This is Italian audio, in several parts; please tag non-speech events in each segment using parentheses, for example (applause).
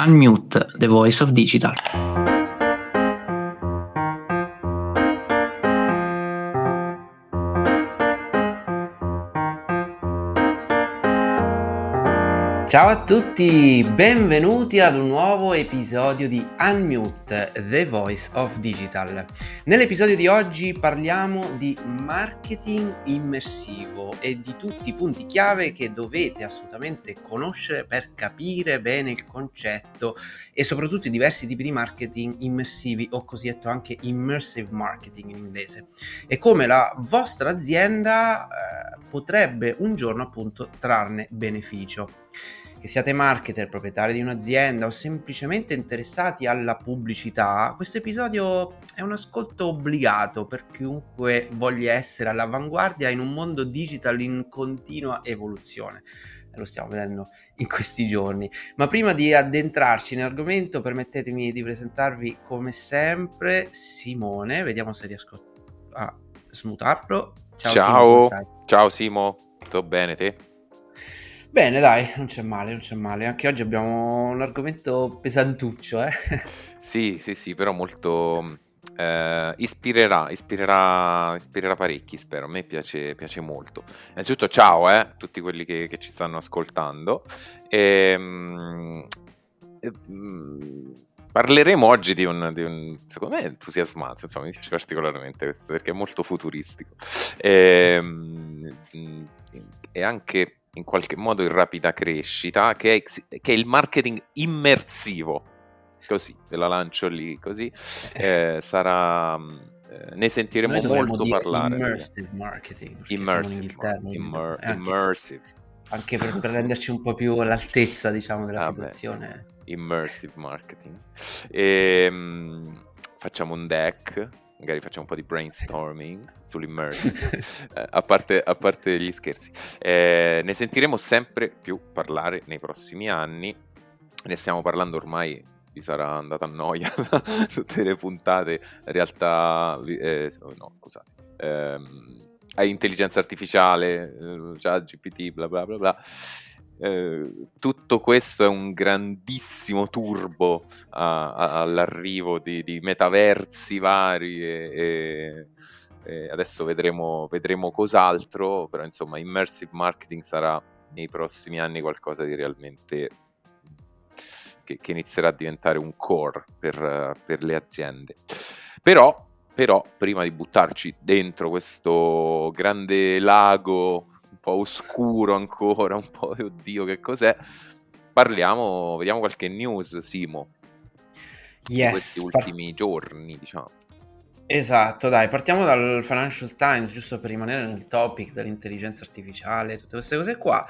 Unmute, the voice of digital. Ciao a tutti, benvenuti ad un nuovo episodio di Unmute, The Voice of Digital. Nell'episodio di oggi parliamo di marketing immersivo e di tutti i punti chiave che dovete assolutamente conoscere per capire bene il concetto e soprattutto i diversi tipi di marketing immersivi o cosiddetto anche immersive marketing in inglese e come la vostra azienda eh, potrebbe un giorno appunto trarne beneficio. Che siate marketer, proprietari di un'azienda o semplicemente interessati alla pubblicità, questo episodio è un ascolto obbligato per chiunque voglia essere all'avanguardia in un mondo digital in continua evoluzione lo stiamo vedendo in questi giorni. Ma prima di addentrarci nell'argomento, permettetemi di presentarvi come sempre Simone. Vediamo se riesco a smutarlo. Ciao, ciao Simo, ciao Simo, tutto bene te? Bene, dai, non c'è male, non c'è male. Anche oggi abbiamo un argomento pesantuccio, eh? Sì, sì, sì, però molto... Eh, ispirerà, ispirerà, ispirerà parecchi, spero. A me piace, piace molto. Innanzitutto, ciao a eh, tutti quelli che, che, ci stanno ascoltando. E, mm, e, mm, parleremo oggi di un, di un, secondo me, entusiasmante. Insomma, mi piace particolarmente questo perché è molto futuristico. E, mm, e anche in qualche modo in rapida crescita, che è, che è il marketing immersivo. Così, ve la lancio lì, così eh, sarà... Eh, ne sentiremo molto parlare. Immersive marketing. Immersive. Immer- anche, immersive. Anche per, per, renderci un po' più all'altezza, diciamo, della ah, situazione. Beh, immersive marketing. E, um, facciamo un deck magari facciamo un po' di brainstorming (laughs) sull'immersive, eh, a, parte, a, parte, gli scherzi. Eh, ne sentiremo sempre più parlare nei prossimi anni, ne stiamo parlando ormai, vi sarà andata a noia (laughs) tutte le puntate, in realtà, eh, no scusate, ehm, intelligenza artificiale, eh, già GPT, bla bla bla bla. Eh, tutto questo è un grandissimo turbo a, a, all'arrivo di, di, metaversi vari e, e, e adesso vedremo, vedremo, cos'altro, però insomma immersive marketing sarà nei prossimi anni qualcosa di realmente che, che inizierà a diventare un core per, per le aziende. Però, però, prima di buttarci dentro questo grande lago po' oscuro ancora, un po' oddio che cos'è. Parliamo, vediamo qualche news, Simo. Yes, questi ultimi par- giorni, diciamo. Esatto, dai, partiamo dal Financial Times, giusto per rimanere nel topic dell'intelligenza artificiale, tutte queste cose qua.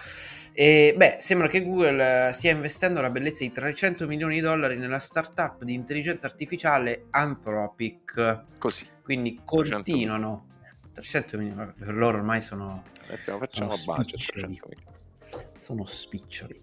E beh, sembra che Google eh, stia investendo la bellezza di 300 milioni di dollari nella startup di intelligenza artificiale Anthropic. Così. Quindi continuano 300 milioni, per loro ormai sono... Facciamo, facciamo sono budget, spiccioli. Sono spiccioli.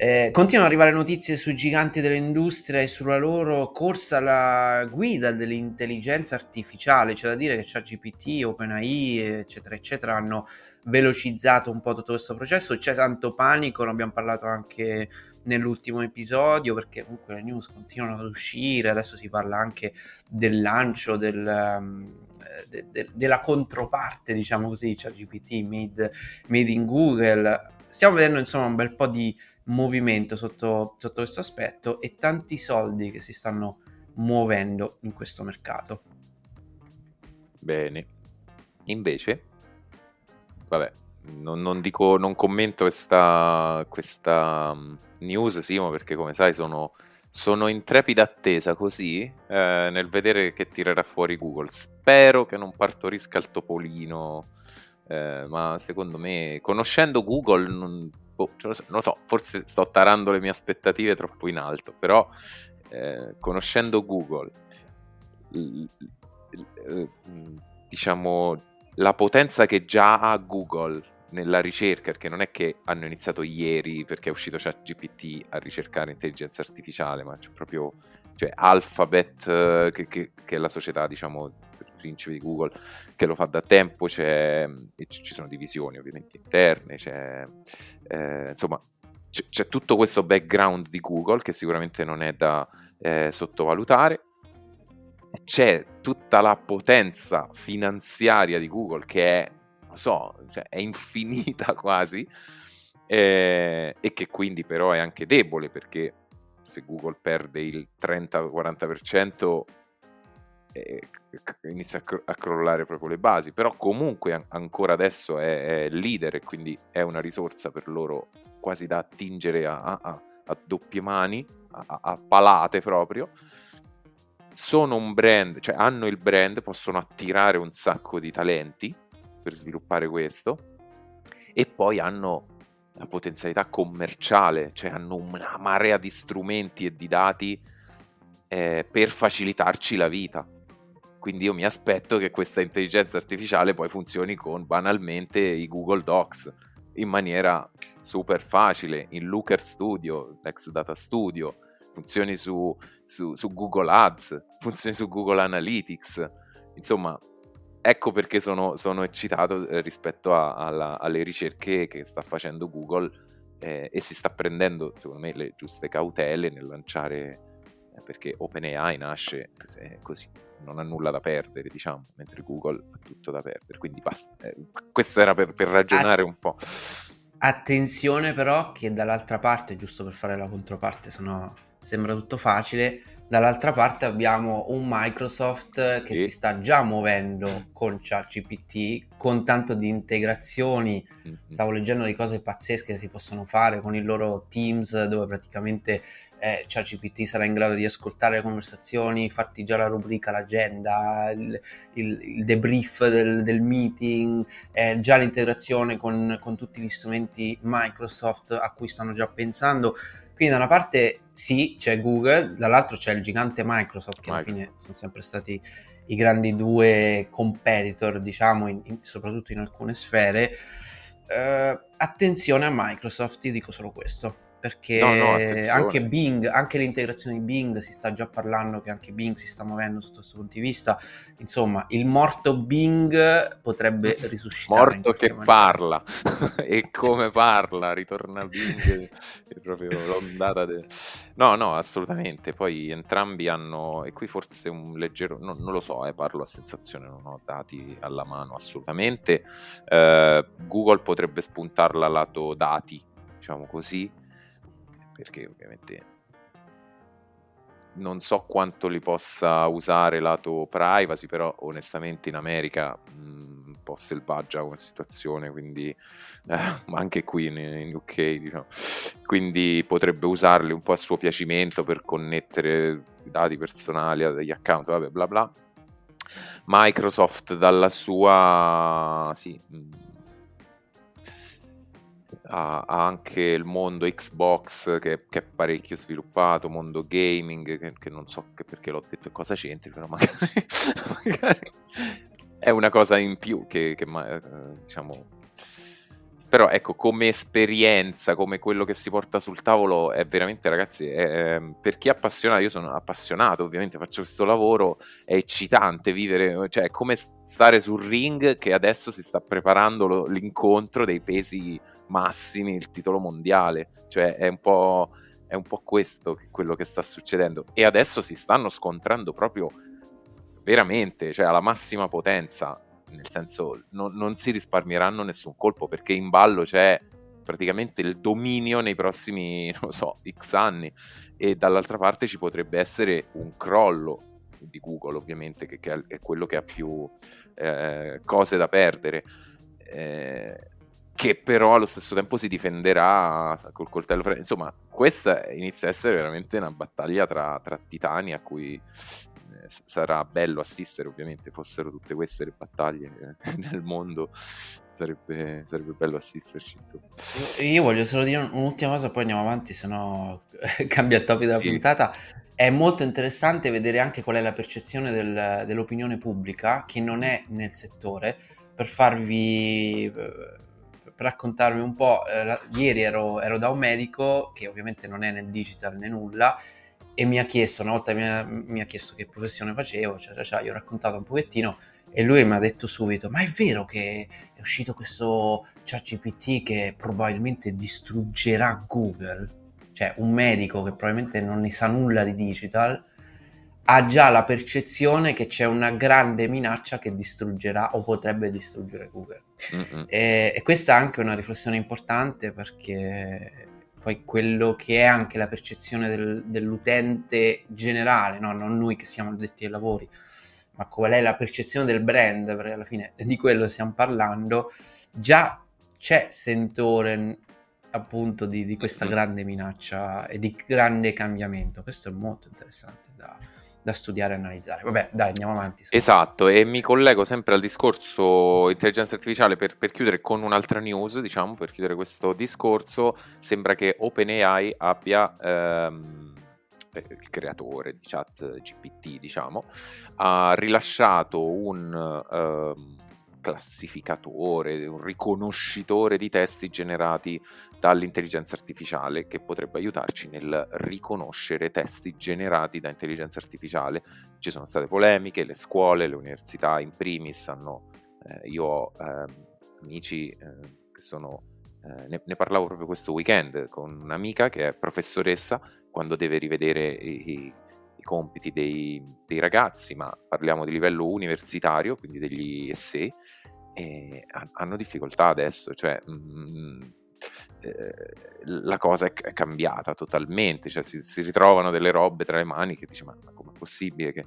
Eh, continuano ad arrivare notizie sui giganti dell'industria e sulla loro corsa alla guida dell'intelligenza artificiale. C'è da dire che ChatGPT, OpenAI, eccetera, eccetera, hanno velocizzato un po' tutto questo processo. C'è tanto panico, ne abbiamo parlato anche nell'ultimo episodio, perché comunque le news continuano ad uscire. Adesso si parla anche del lancio del. Um, de, de, della controparte, diciamo così, cioè GPT made, made, in Google. Stiamo vedendo insomma un bel po' di movimento sotto, sotto questo aspetto e tanti soldi che si stanno muovendo in questo mercato. Bene. Invece, vabbè, non, non, dico, non commento questa, questa mm, news, Simo, perché come sai sono sono in trepida attesa così eh, nel vedere che tirerà fuori Google. Spero che non partorisca il topolino, eh, ma secondo me, conoscendo Google, non, boh, non lo so, forse sto tarando le mie aspettative troppo in alto, però eh, conoscendo Google, l, diciamo, la potenza che già ha Google nella ricerca, perché non è che hanno iniziato ieri perché è uscito ChatGPT a ricercare intelligenza artificiale, ma c'è proprio cioè Alphabet, eh, che, che, che, è la società, diciamo, principe di Google, che lo fa da tempo, c'è, ci sono divisioni ovviamente interne, c'è, eh, insomma, c- c'è tutto questo background di Google che sicuramente non è da eh, sottovalutare. C'è tutta la potenza finanziaria di Google che è, non so, cioè è infinita (laughs) quasi eh, e che quindi però è anche debole perché se Google perde il 30-40% eh, inizia a, cro- a, crollare proprio le basi, però comunque an- ancora adesso è, è, leader e quindi è una risorsa per loro quasi da attingere a, a, a doppie mani, a, palate proprio. Sono un brand, cioè hanno il brand, possono attirare un sacco di talenti per sviluppare questo e poi hanno la potenzialità commerciale, cioè hanno una marea di strumenti e di dati eh, per facilitarci la vita. Quindi io mi aspetto che questa intelligenza artificiale poi funzioni con banalmente i Google Docs in maniera super facile, in Looker Studio, l'ex Data Studio, funzioni su, su, su Google Ads, funzioni su Google Analytics. Insomma, ecco perché sono, sono eccitato eh, rispetto a, alla, alle ricerche che sta facendo Google eh, e si sta prendendo, secondo me, le giuste cautele nel lanciare, eh, perché OpenAI nasce eh, così, non ha nulla da perdere, diciamo, mentre Google ha tutto da perdere. Quindi basta. Eh, questo era per, per ragionare un po'. Attenzione però che dall'altra parte, giusto per fare la controparte, sennò sembra tutto facile, Dall'altra parte abbiamo un Microsoft che sì. si sta già muovendo con ChatGPT, con tanto di integrazioni. Mm-hmm. Stavo leggendo di cose pazzesche che si possono fare con il loro Teams, dove praticamente eh, ChatGPT sarà in grado di ascoltare le conversazioni, farti già la rubrica, l'agenda, il, il, il debrief del, del meeting, eh, già l'integrazione con, con tutti gli strumenti Microsoft a cui stanno già pensando. Quindi da una parte sì, c'è Google, dall'altro c'è il gigante Microsoft, che Microsoft. alla fine sono sempre stati i grandi due competitor, diciamo, in, in, soprattutto in alcune sfere. Uh, attenzione a Microsoft, ti dico solo questo perché no, no, anche Bing, anche l'integrazione di Bing si sta già parlando che anche Bing si sta muovendo sotto questo punto di vista. Insomma, il morto Bing potrebbe (laughs) risuscitare. Morto che maniera. parla (laughs) e (laughs) come parla, ritorna Bing, è proprio l'ondata. De... No, no, assolutamente. Poi entrambi hanno, e qui forse un leggero, no, non lo so, eh, parlo a sensazione, non ho dati alla mano assolutamente. Uh, Google potrebbe spuntarla lato dati, diciamo così perché ovviamente non so quanto li possa usare lato privacy, però onestamente in America mh, un po' selvaggia come situazione, quindi (laughs) eh, anche qui in, in UK, diciamo. quindi potrebbe usarli un po' a suo piacimento per connettere dati personali a degli account, vabbè, bla bla. Microsoft dalla sua sì, mh, mm, ha, ha anche il mondo Xbox che, che, è parecchio sviluppato, mondo gaming, che, che non so perché l'ho detto e cosa c'entri, però (laughs) magari, magari, è una cosa in più che, che eh, diciamo però ecco come esperienza come quello che si porta sul tavolo è veramente ragazzi è, per chi è appassionato io sono appassionato ovviamente faccio questo lavoro è eccitante vivere cioè è come stare sul ring che adesso si sta preparando lo, l'incontro dei pesi massimi il titolo mondiale. Cioè è un po' è un po' questo quello che sta succedendo. E adesso si stanno scontrando proprio veramente cioè alla massima potenza nel senso non, non si risparmieranno nessun colpo perché in ballo c'è praticamente il dominio nei prossimi, (laughs) non so, X anni. E dall'altra parte ci potrebbe essere un crollo di Google ovviamente che, che è quello che ha più eh, cose da perdere eh, che però allo stesso tempo si difenderà col coltello freddo insomma questa inizia a essere veramente una battaglia tra, tra titani a cui sarà bello assistere, ovviamente, fossero tutte queste le battaglie eh, (laughs) nel mondo, sarebbe, sarebbe bello assisterci. Insomma. Io voglio solo dire un'ultima cosa, poi andiamo avanti, se no (laughs) cambia il topic della sì. puntata. È molto interessante vedere anche qual è la percezione del, dell'opinione pubblica, che non è nel settore, per farvi per raccontarvi un po', eh, ieri ero, ero, da un medico che ovviamente non è nel digital né nulla e mi ha chiesto, una volta mi ha, mi ha chiesto che professione facevo, cioè, cioè, cioè, gli ho raccontato un pochettino e lui mi ha detto subito, ma è vero che è uscito questo ChatGPT che probabilmente distruggerà Google? Cioè un medico che probabilmente non ne sa nulla di digital ha già la percezione che c'è una grande minaccia che distruggerà o potrebbe distruggere Google. E, e, questa è anche una riflessione importante perché poi quello che è anche la percezione del, dell'utente generale, no? non noi che siamo addetti ai lavori, ma qual è la percezione del brand, perché alla fine di quello stiamo parlando, già c'è sentore appunto di, di questa grande minaccia e di grande cambiamento. Questo è molto interessante da, da studiare e analizzare. Vabbè, dai, andiamo avanti. Insomma. Esatto, e mi collego sempre al discorso intelligenza artificiale per, per, chiudere con un'altra news, diciamo, per chiudere questo discorso, sembra che OpenAI abbia... Ehm, eh, il creatore di chat GPT, diciamo, ha rilasciato un uh, classificatore, un riconoscitore di testi generati dall'intelligenza artificiale che potrebbe aiutarci nel riconoscere testi generati da intelligenza artificiale. Ci sono state polemiche, le scuole, le università in primis hanno, eh, io ho eh, amici eh, che sono, eh, ne, ne, parlavo proprio questo weekend con un'amica che è professoressa, quando deve rivedere i, i, compiti dei, dei, ragazzi, ma parliamo di livello universitario, quindi degli essay, e hanno difficoltà adesso, cioè mh, mm, eh, la cosa è, è, cambiata totalmente, cioè si, si, ritrovano delle robe tra le mani che dici ma, ma com'è possibile che...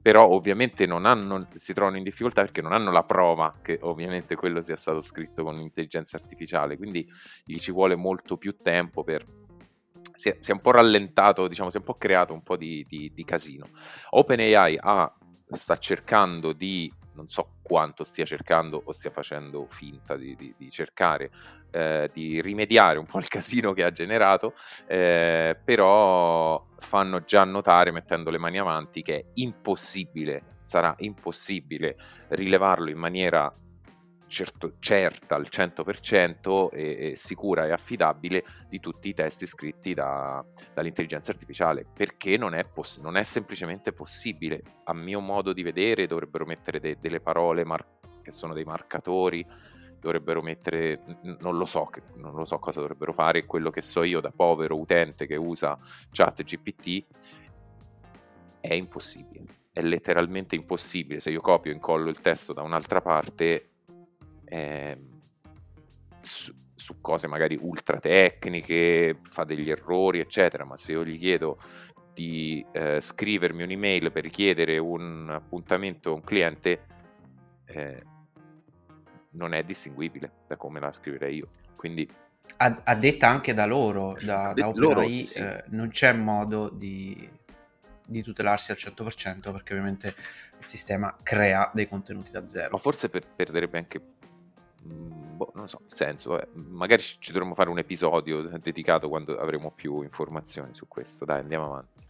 Però ovviamente non hanno, si trovano in difficoltà perché non hanno la prova che ovviamente quello sia stato scritto con intelligenza artificiale, quindi gli ci vuole molto più tempo per... Si è, si è un po' rallentato, diciamo, si è un po' creato un po' di, di, di casino. OpenAI ha, sta cercando di non so quanto stia cercando o stia facendo finta di, di, di cercare eh, di rimediare un po' il casino che ha generato, eh, però fanno già notare mettendo le mani avanti che è impossibile, sarà impossibile rilevarlo in maniera certo, certa al 100% e, e, sicura e affidabile di tutti i testi scritti da, dall'intelligenza artificiale, perché non è, poss- non è, semplicemente possibile. A mio modo di vedere dovrebbero mettere de- delle parole mar- che sono dei marcatori, dovrebbero mettere, non lo so, non lo so cosa dovrebbero fare, quello che so io da povero utente che usa chat GPT è impossibile, è letteralmente impossibile. Se io copio e incollo il testo da un'altra parte, eh, su, su, cose magari ultra tecniche, fa degli errori, eccetera, ma se io gli chiedo di eh, scrivermi un'email per richiedere un appuntamento a un cliente, eh, non è distinguibile da come la scriverei io. Quindi a, a detta anche da loro, da, da OpenAI, sì. eh, non c'è modo di, di, tutelarsi al 100% perché ovviamente il sistema crea dei contenuti da zero. Ma forse per, perderebbe anche boh, non so, il senso, eh. magari ci dovremmo fare un episodio (laughs) dedicato quando avremo più informazioni su questo. Dai, andiamo avanti.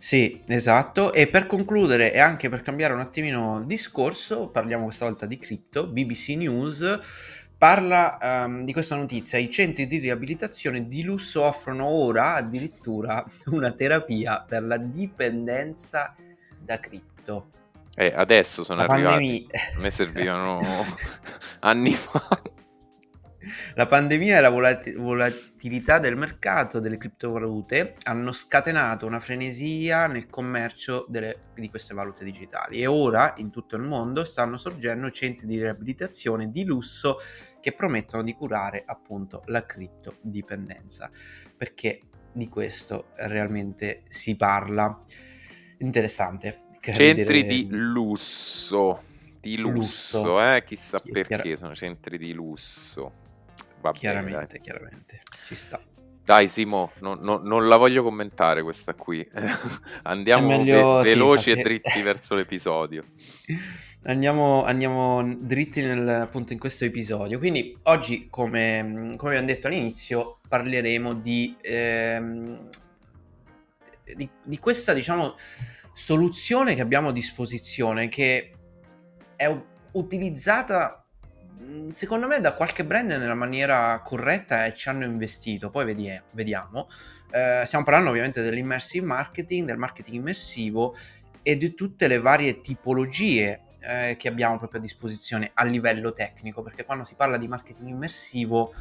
Sì, esatto. E per concludere e anche per cambiare un attimino discorso, parliamo questa volta di cripto. BBC News parla um, di questa notizia. I centri di riabilitazione di lusso offrono ora addirittura (laughs) una terapia per la dipendenza da cripto. Eh, adesso sono la arrivati. Pandemia... A me servivano (laughs) anni fa. La pandemia e la volat- volatilità del mercato delle criptovalute hanno scatenato una frenesia nel commercio delle, di queste valute digitali e ora in tutto il mondo stanno sorgendo centri di riabilitazione di lusso che promettono di curare appunto la criptodipendenza. Perché di questo realmente si parla. Interessante. Centri dire... di lusso, di lusso, lusso. Eh? chissà Chi, perché chiar... sono centri di lusso. Va chiaramente, bene, chiaramente, ci sta. Dai Simo, non, non, non la voglio commentare questa qui. (laughs) Andiamo meglio, ve- veloci sì, e dritti verso l'episodio. (laughs) Andiamo, andiamo dritti nel, appunto in questo episodio. Quindi oggi, come, come abbiamo detto all'inizio, parleremo di, ehm, di, di questa, diciamo, soluzione che abbiamo a disposizione che è utilizzata mm, secondo me da qualche brand nella maniera corretta e ci hanno investito, poi vedi- vediamo. Eh, stiamo parlando ovviamente dell'immersive marketing, del marketing immersivo e di tutte le varie tipologie eh, che abbiamo proprio a disposizione a livello tecnico, perché quando si parla di marketing immersivo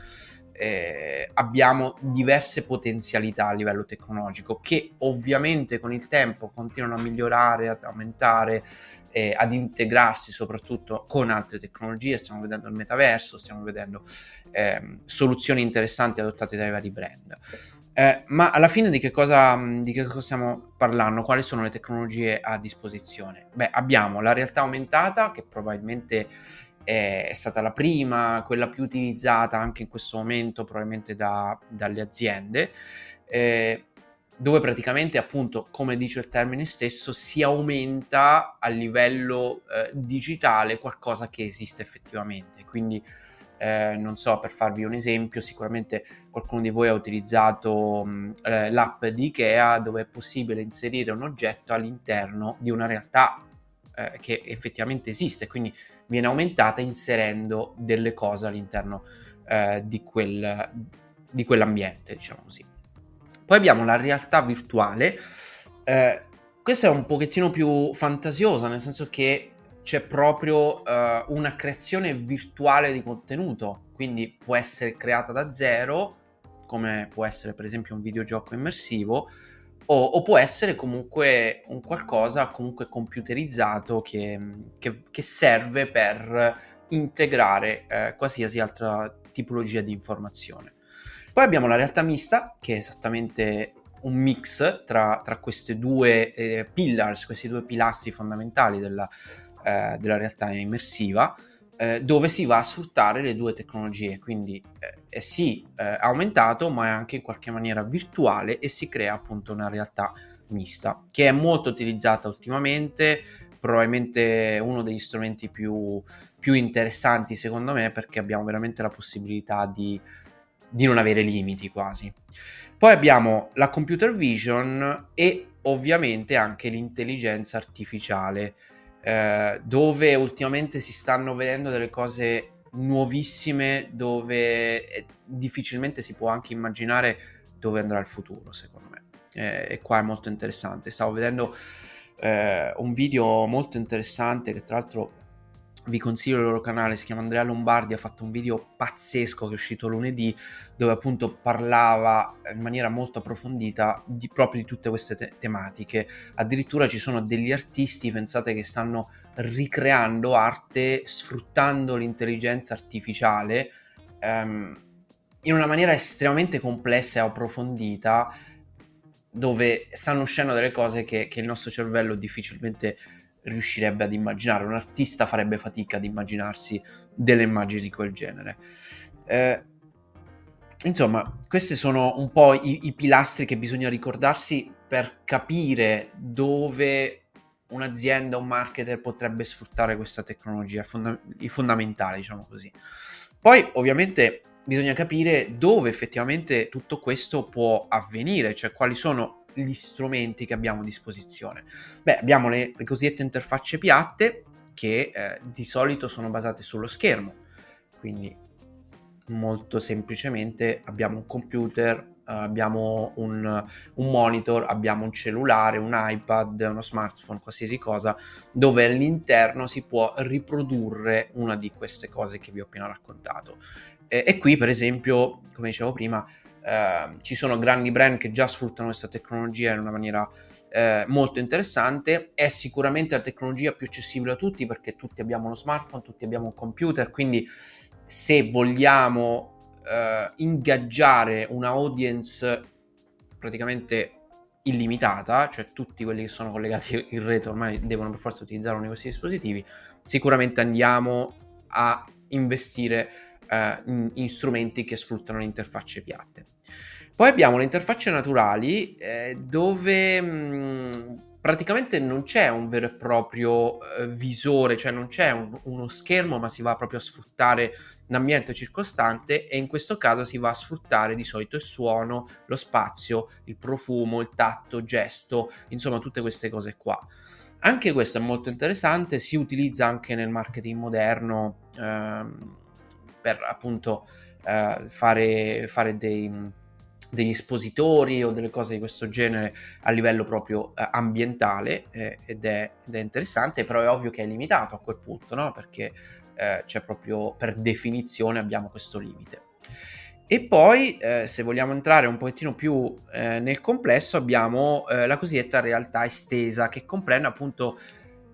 eh, abbiamo diverse potenzialità a livello tecnologico che ovviamente con il tempo continuano a migliorare, ad aumentare, eh, ad integrarsi soprattutto con altre tecnologie. Stiamo vedendo il metaverso, stiamo vedendo eh, soluzioni interessanti adottate dai vari brand. Eh, ma alla fine di che, cosa, di che cosa stiamo parlando? Quali sono le tecnologie a disposizione? Beh, abbiamo la realtà aumentata, che probabilmente è stata la prima, quella più utilizzata anche in questo momento probabilmente da, dalle aziende, eh, dove praticamente appunto, come dice il termine stesso, si aumenta a livello eh, digitale qualcosa che esiste effettivamente. Quindi eh, non so, per farvi un esempio, sicuramente qualcuno di voi ha utilizzato mh, eh, l'app di Ikea dove è possibile inserire un oggetto all'interno di una realtà eh, che effettivamente esiste, quindi viene aumentata inserendo delle cose all'interno eh, di, quel, di, quell'ambiente, diciamo così. Poi abbiamo la realtà virtuale, eh, questa è un pochettino più fantasiosa, nel senso che c'è proprio uh, una creazione virtuale di contenuto, quindi può essere creata da zero, come può essere per esempio un videogioco immersivo, o, o può essere comunque un qualcosa comunque computerizzato che, che, che serve per integrare eh, qualsiasi altra tipologia di informazione. Poi abbiamo la realtà mista, che è esattamente un mix tra, tra queste due eh, pillars, questi due pilastri fondamentali della, eh, della realtà immersiva, eh, dove si va a sfruttare le due tecnologie, quindi eh, è sì eh, aumentato, ma è anche in qualche maniera virtuale e si crea appunto una realtà mista, che è molto utilizzata ultimamente, probabilmente uno degli strumenti più, più interessanti secondo me, perché abbiamo veramente la possibilità di, di non avere limiti quasi. Poi abbiamo la computer vision e ovviamente anche l'intelligenza artificiale eh, dove ultimamente si stanno vedendo delle cose nuovissime dove eh, difficilmente si può anche immaginare dove andrà il futuro, secondo me. Eh, e qua è molto interessante. Stavo vedendo eh, un video molto interessante che tra l'altro vi consiglio il loro canale, si chiama Andrea Lombardi, ha fatto un video pazzesco che è uscito lunedì dove appunto parlava in maniera molto approfondita di, proprio di tutte queste te- tematiche. Addirittura ci sono degli artisti, pensate, che stanno ricreando arte sfruttando l'intelligenza artificiale ehm, in una maniera estremamente complessa e approfondita dove stanno uscendo delle cose che, che il nostro cervello difficilmente riuscirebbe ad immaginare, un artista farebbe fatica ad immaginarsi delle immagini di quel genere. Eh, insomma, questi sono un po' i, i, pilastri che bisogna ricordarsi per capire dove un'azienda, un marketer potrebbe sfruttare questa tecnologia, fonda- i fondamentali, diciamo così. Poi, ovviamente, bisogna capire dove effettivamente tutto questo può avvenire, cioè quali sono gli strumenti che abbiamo a disposizione? Beh, abbiamo le, le cosiddette interfacce piatte che eh, di solito sono basate sullo schermo, quindi molto semplicemente abbiamo un computer, abbiamo un, un, monitor, abbiamo un cellulare, un iPad, uno smartphone, qualsiasi cosa, dove all'interno si può riprodurre una di queste cose che vi ho appena raccontato. E, e qui, per esempio, come dicevo prima, eh, ci sono grandi brand che già sfruttano questa tecnologia in una maniera eh, molto interessante. È sicuramente la tecnologia più accessibile a tutti perché tutti abbiamo uno smartphone, tutti abbiamo un computer, quindi se vogliamo eh, ingaggiare una audience praticamente illimitata, cioè tutti quelli che sono collegati in rete ormai devono per forza utilizzare uno di questi dispositivi, sicuramente andiamo a investire eh, in, strumenti che sfruttano le interfacce piatte. Poi abbiamo le interfacce naturali eh, dove mh, praticamente non c'è un vero e proprio eh, visore, cioè non c'è un, uno schermo, ma si va proprio a sfruttare l'ambiente circostante e in questo caso si va a sfruttare di solito il suono, lo spazio, il profumo, il tatto, il gesto, insomma tutte queste cose qua. Anche questo è molto interessante, si utilizza anche nel marketing moderno. Ehm, per appunto eh, fare, fare dei, degli espositori o delle cose di questo genere a livello proprio eh, ambientale eh, ed, è, ed, è, interessante, però è ovvio che è limitato a quel punto, no? perché eh, c'è proprio per definizione abbiamo questo limite. E poi, eh, se vogliamo entrare un pochettino più eh, nel complesso, abbiamo eh, la cosiddetta realtà estesa, che comprende appunto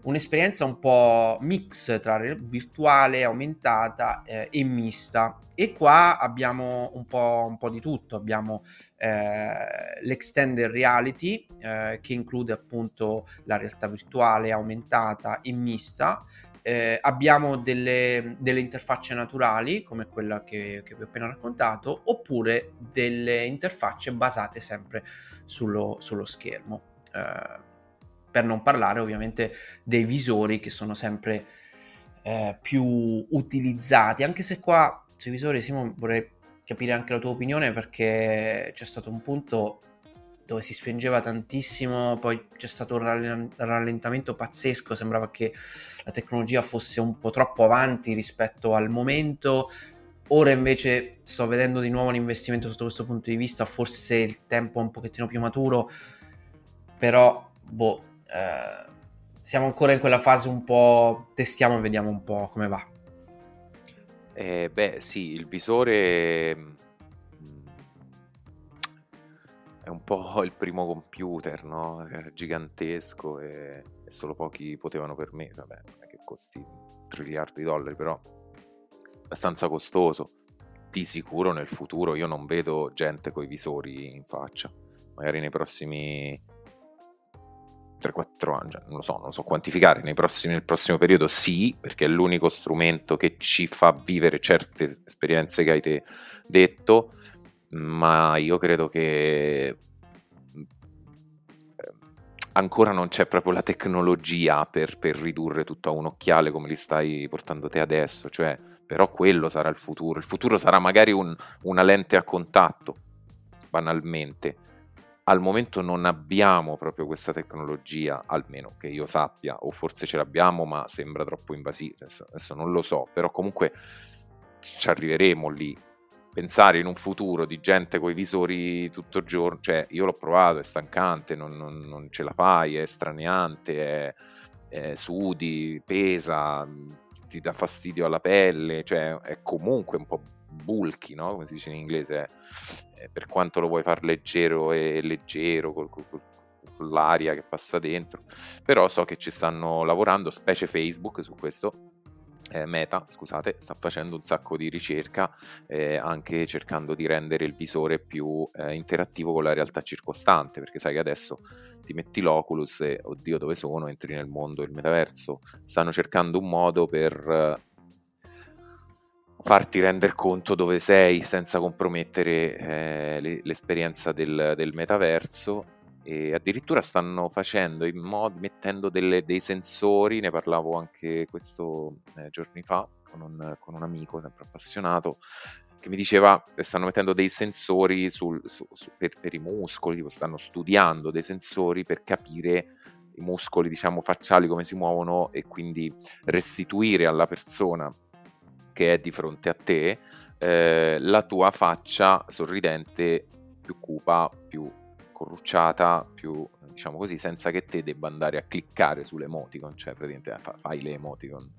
un'esperienza un po' mix tra virtuale, aumentata eh, e mista. E qua abbiamo un po', un po di tutto, abbiamo eh, l'extended reality eh, che include appunto la realtà virtuale, aumentata e mista, eh, abbiamo delle, delle, interfacce naturali, come quella che, che, vi ho appena raccontato, oppure delle interfacce basate sempre sullo, sullo schermo. Eh, per non parlare ovviamente dei visori che sono sempre eh, più utilizzati, anche se qua sui visori Simon vorrei capire anche la tua opinione perché c'è stato un punto dove si spingeva tantissimo, poi c'è stato un rallentamento pazzesco, sembrava che la tecnologia fosse un po' troppo avanti rispetto al momento. Ora invece sto vedendo di nuovo un investimento sotto questo punto di vista, forse il tempo è un pochettino più maturo, però boh, eh, siamo ancora in quella fase un po' testiamo e vediamo un po' come va. Eh, beh, sì, il visore è un po' il primo computer, no? Era gigantesco e, solo pochi potevano permettere. Vabbè, non è che costi triliardi di dollari, però abbastanza costoso. Di sicuro nel futuro io non vedo gente con i visori in faccia. Magari nei prossimi 3-4 anni, cioè, non lo so, non lo so quantificare, prossimi, nel prossimo periodo sì, perché è l'unico strumento che ci fa vivere certe esperienze che hai te detto ma io credo che eh, ancora non c'è proprio la tecnologia per, per, ridurre tutto a un occhiale come li stai portando te adesso, cioè, però quello sarà il futuro. Il futuro sarà magari un, una lente a contatto, banalmente. Al momento non abbiamo proprio questa tecnologia, almeno che io sappia, o forse ce l'abbiamo, ma sembra troppo invasiva. Adesso, adesso non lo so, però comunque ci arriveremo lì pensare in un futuro di gente con i visori tutto il giorno, cioè io l'ho provato, è stancante, non, non, non ce la fai, è straniante, è, è sudi, pesa, ti dà fastidio alla pelle, cioè è comunque un po' bulky, no? come si dice in inglese, eh, per quanto lo vuoi far leggero e leggero, con l'aria che passa dentro, però so che ci stanno lavorando, specie Facebook su questo, eh, Meta, scusate, sta facendo un sacco di ricerca eh, anche cercando di rendere il visore più eh, interattivo con la realtà circostante, perché sai che adesso ti metti l'Oculus e oddio dove sono, entri nel mondo del metaverso, stanno cercando un modo per eh, farti rendere conto dove sei senza compromettere eh, l'esperienza del, del metaverso. E addirittura stanno facendo in modo, mettendo delle, dei sensori, ne parlavo anche questo eh, giorni fa con un, con un, amico sempre appassionato, che mi diceva che stanno mettendo dei sensori sul, su, su, per, per, i muscoli, tipo stanno studiando dei sensori per capire i muscoli, diciamo, facciali come si muovono e quindi restituire alla persona che è di fronte a te eh, la tua faccia sorridente più cupa, più corrucciata, più diciamo così, senza che te debba andare a cliccare sull'emoticon, cioè praticamente fai le emoticon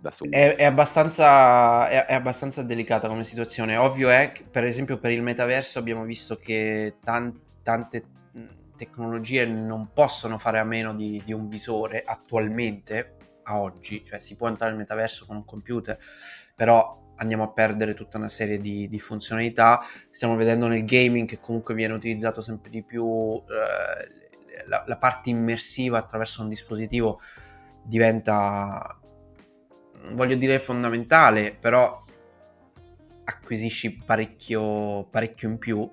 da solo. È, è, abbastanza, è, è, abbastanza, delicata come situazione. Ovvio è che, per esempio, per il metaverso abbiamo visto che tan, tante tecnologie non possono fare a meno di, di un visore attualmente, a oggi, cioè si può entrare nel metaverso con un computer, però andiamo a perdere tutta una serie di, di, funzionalità. Stiamo vedendo nel gaming che comunque viene utilizzato sempre di più eh, la, la, parte immersiva attraverso un dispositivo diventa, voglio dire fondamentale, però acquisisci parecchio, parecchio in più.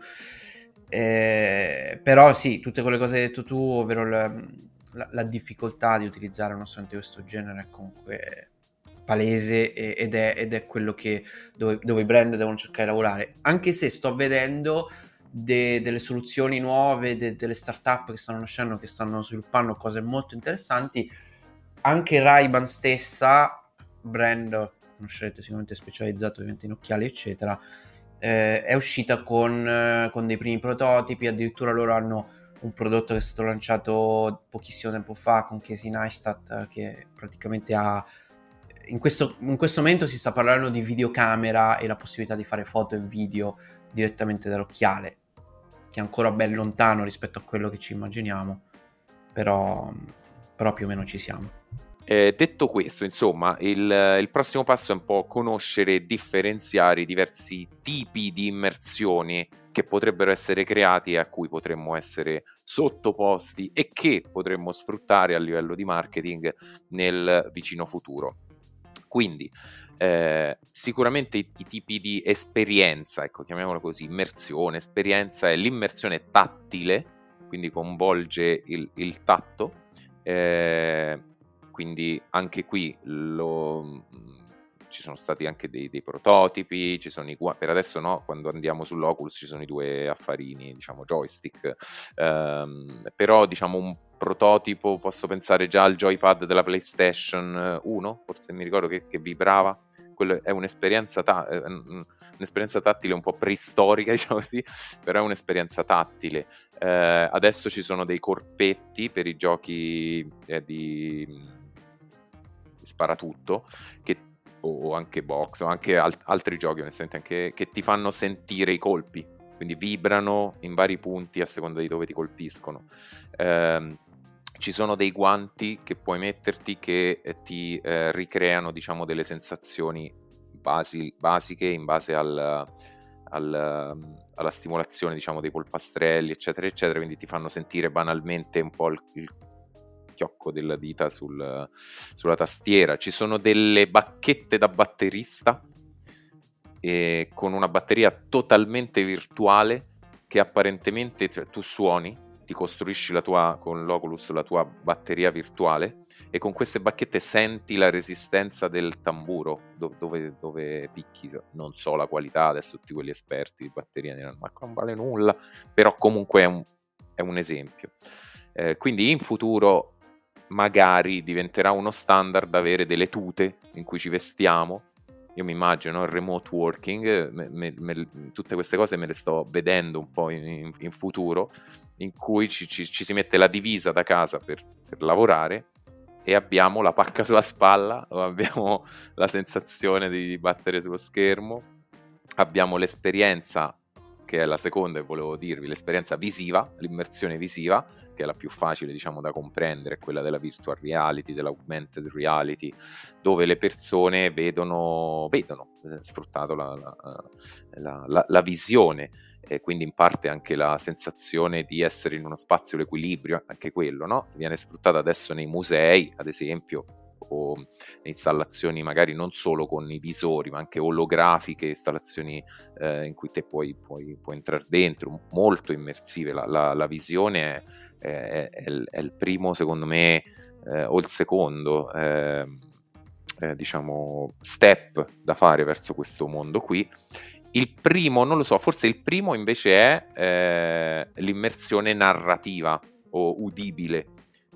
Eh, però sì, tutte quelle cose che hai detto tu, ovvero la, la, la difficoltà di utilizzare uno strumento di questo genere è comunque palese ed è, ed è quello che, dove, dove, i brand devono cercare di lavorare. Anche se sto vedendo de, delle soluzioni nuove, de, delle startup che stanno nascendo, che stanno sviluppando cose molto interessanti, anche ray stessa, brand conoscerete sicuramente specializzato ovviamente in occhiali eccetera, eh, è uscita con, eh, con, dei primi prototipi, addirittura loro hanno un prodotto che è stato lanciato pochissimo tempo fa con Casey Neistat che praticamente ha... In questo, in questo momento si sta parlando di videocamera e la possibilità di fare foto e video direttamente dall'occhiale, che è ancora ben lontano rispetto a quello che ci immaginiamo, però, però più o meno ci siamo. Eh, detto questo, insomma, il, il, prossimo passo è un po' conoscere e differenziare i diversi tipi di immersioni che potrebbero essere creati e a cui potremmo essere sottoposti e che potremmo sfruttare a livello di marketing nel vicino futuro. Quindi, eh, sicuramente i, i, tipi di esperienza, ecco, chiamiamolo così, immersione, esperienza è l'immersione tattile, quindi coinvolge il, il tatto. Eh, quindi anche qui lo, mhmm, ci sono stati anche dei, dei prototipi, i, per adesso no, quando andiamo sull'Oculus ci sono i due affarini, diciamo joystick, ehm, però diciamo un prototipo, posso pensare già al joypad della PlayStation 1, forse mi ricordo che, che vibrava, quello è un'esperienza, ta- un'esperienza, tattile un po' preistorica, (laughs) diciamo così, però è un'esperienza tattile. Eh, adesso ci sono dei corpetti per i giochi eh, di sparatutto, che, o anche box, o anche al- altri giochi, onestamente, anche, che ti fanno sentire i colpi, quindi vibrano in vari punti a seconda di dove ti colpiscono. Eh, ci sono dei guanti che puoi metterti che eh, ti eh, ricreano, diciamo, delle sensazioni basi- basiche in base al, al, alla stimolazione, diciamo, dei polpastrelli, eccetera, eccetera, quindi ti fanno sentire banalmente un po' il, il chiocco della dita sul, sulla tastiera. Ci sono delle bacchette da batterista eh, con una batteria totalmente virtuale che apparentemente cioè, tu suoni, ti costruisci la tua, con l'Oculus la tua batteria virtuale e con queste bacchette senti la resistenza del tamburo do, dove, dove, picchi. Non so la qualità, adesso tutti quelli esperti di batteria diranno ma non vale nulla, però comunque è un, è un esempio. Eh, quindi in futuro magari diventerà uno standard avere delle tute in cui ci vestiamo. Io mi immagino il remote working, me, me, me, tutte queste cose me le sto vedendo un po' in, in futuro, in cui ci, ci, ci, si mette la divisa da casa per, per lavorare e abbiamo la pacca sulla spalla (laughs) abbiamo la sensazione di battere sullo schermo, abbiamo l'esperienza che è la seconda e volevo dirvi, l'esperienza visiva, l'immersione visiva, che è la più facile diciamo da comprendere, è quella della virtual reality, dell'augmented reality, dove le persone vedono, vedono eh, sfruttato la, la, la, la visione e quindi in parte anche la sensazione di essere in uno spazio, l'equilibrio, anche quello, no? Viene sfruttata adesso nei musei, ad esempio, o installazioni magari non solo con i visori, ma anche olografiche, installazioni eh, in cui te puoi, puoi, puoi, entrare dentro, molto immersive. La, la, la visione è, è, è, il, è, il, primo, secondo me, eh, o il secondo. Eh, eh, diciamo step da fare verso questo mondo qui il primo, non lo so, forse il primo invece è eh, l'immersione narrativa o udibile,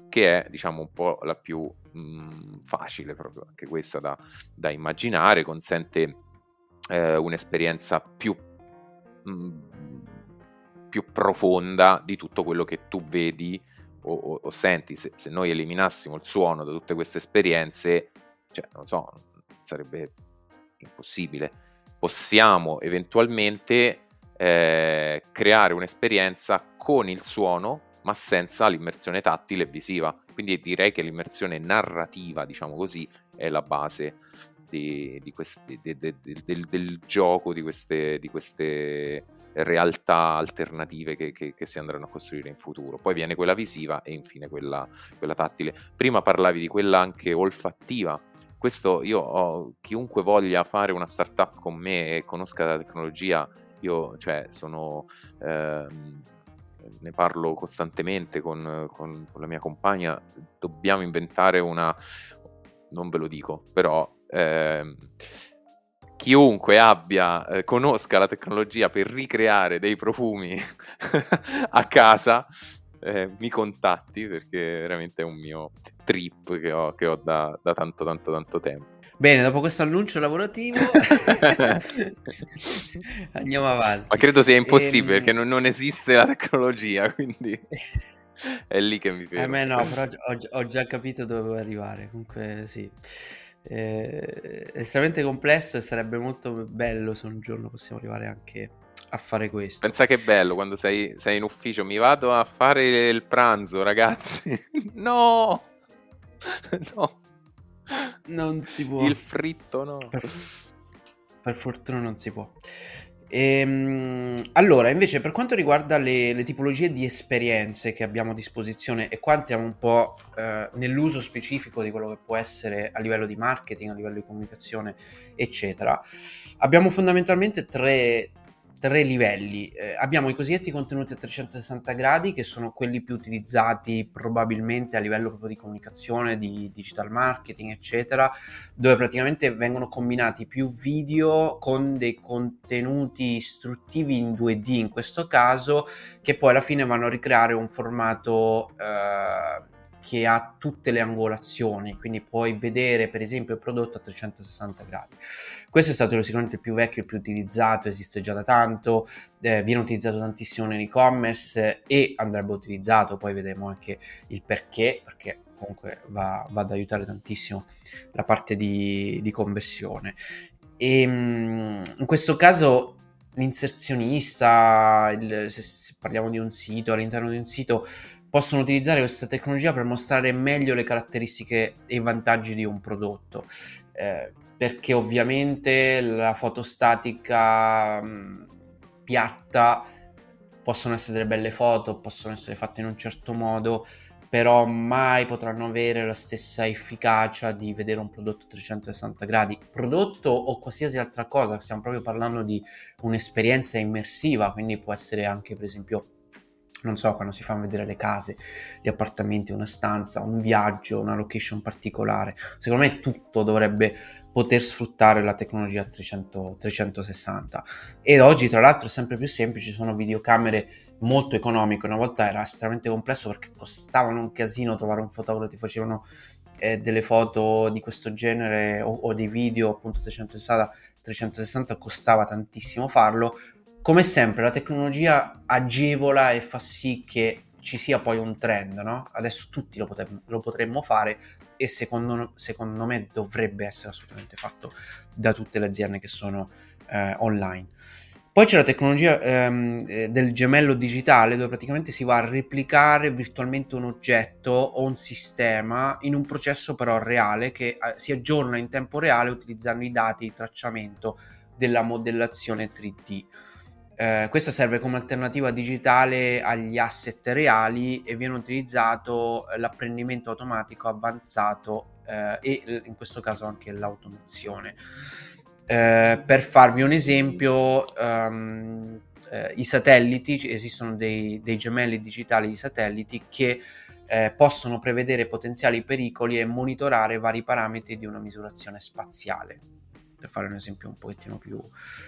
che è diciamo un po' la più mh, mhmm, facile proprio anche questa da, da immaginare, consente eh, un'esperienza più, mh, mhmm, più, profonda di tutto quello che tu vedi o, o, o senti. Se, se, noi eliminassimo il suono da tutte queste esperienze, cioè, non so, sarebbe impossibile. Possiamo eventualmente eh, creare un'esperienza con il suono ma senza l'immersione tattile e visiva. Quindi direi che l'immersione narrativa, diciamo così, è la base di, di questi, de, de, de, del, del, gioco di queste, di queste realtà alternative che, che, che, si andranno a costruire in futuro. Poi viene quella visiva e infine quella, quella tattile. Prima parlavi di quella anche olfattiva. Questo io ho, chiunque voglia fare una startup con me e conosca la tecnologia, io cioè sono ehm, ne parlo costantemente con, con, con, la mia compagna, dobbiamo inventare una, non ve lo dico, però eh, chiunque abbia, eh, conosca la tecnologia per ricreare dei profumi (laughs) a casa, eh, mi contatti perché veramente è un mio trip che ho, che ho da, da tanto tanto tanto tempo. Bene, dopo questo annuncio lavorativo (laughs) andiamo avanti. Ma credo sia impossibile ehm... perché non, non, esiste la tecnologia, (laughs) quindi è lì che mi fermo. A me no, però ho, ho già capito dove vuoi arrivare. Comunque sì, è estremamente complesso e sarebbe molto bello se un giorno possiamo arrivare anche a fare questo. Pensa che bello quando sei, sei in ufficio, mi vado a fare il pranzo, ragazzi. (laughs) no! (laughs) no! Non si può. Il fritto no. Per, per fortuna non si può. Ehm, allora, invece, per quanto riguarda le, le, tipologie di esperienze che abbiamo a disposizione, e qua entriamo un po' eh, nell'uso specifico di quello che può essere a livello di marketing, a livello di comunicazione, eccetera, abbiamo fondamentalmente tre, tre livelli. Eh, abbiamo i cosiddetti contenuti a 360 gradi, che sono quelli più utilizzati probabilmente a livello proprio di comunicazione, di digital marketing, eccetera, dove praticamente vengono combinati più video con dei contenuti istruttivi in 2D in questo caso, che poi alla fine vanno a ricreare un formato eh, che ha tutte le angolazioni, quindi puoi vedere per esempio il prodotto a 360 gradi. Questo è stato sicuramente il più vecchio, il più utilizzato, esiste già da tanto, eh, viene utilizzato tantissimo nell'e-commerce e andrebbe utilizzato, poi vedremo anche il perché, perché comunque va, va ad aiutare tantissimo la parte di, di conversione. E ehm, in questo caso l'inserzionista, il, se, se, parliamo di un sito, all'interno di un sito possono utilizzare questa tecnologia per mostrare meglio le caratteristiche e i vantaggi di un prodotto. Eh, perché ovviamente la foto statica mh, piatta possono essere delle belle foto, possono essere fatte in un certo modo, però mai potranno avere la stessa efficacia di vedere un prodotto a 360 gradi. Prodotto o qualsiasi altra cosa, stiamo proprio parlando di un'esperienza immersiva, quindi può essere anche per esempio non so, quando si fanno vedere le case, gli appartamenti, una stanza, un viaggio, una location particolare. Secondo me tutto dovrebbe poter sfruttare la tecnologia 300, 360. Ed oggi, tra l'altro, è sempre più semplice, sono videocamere molto economiche. Una volta era estremamente complesso perché costavano un casino trovare un fotografo, ti facevano eh, delle foto di questo genere o, o dei video appunto 360, 360 costava tantissimo farlo come sempre la tecnologia agevola e fa sì che ci sia poi un trend, no? Adesso tutti lo, potremmo, lo potremmo fare e secondo, secondo, me dovrebbe essere assolutamente fatto da tutte le aziende che sono eh, online. Poi c'è la tecnologia ehm, eh, del gemello digitale dove praticamente si va a replicare virtualmente un oggetto o un sistema in un processo però reale che eh, si aggiorna in tempo reale utilizzando i dati di tracciamento della modellazione 3D. Eh, questa serve come alternativa digitale agli asset reali e viene utilizzato l'apprendimento automatico avanzato eh, e in questo caso anche l'automazione. Eh, per farvi un esempio, um, i satelliti, esistono dei, dei, gemelli digitali di satelliti che eh, possono prevedere potenziali pericoli e monitorare vari parametri di una misurazione spaziale per fare un esempio un pochettino più,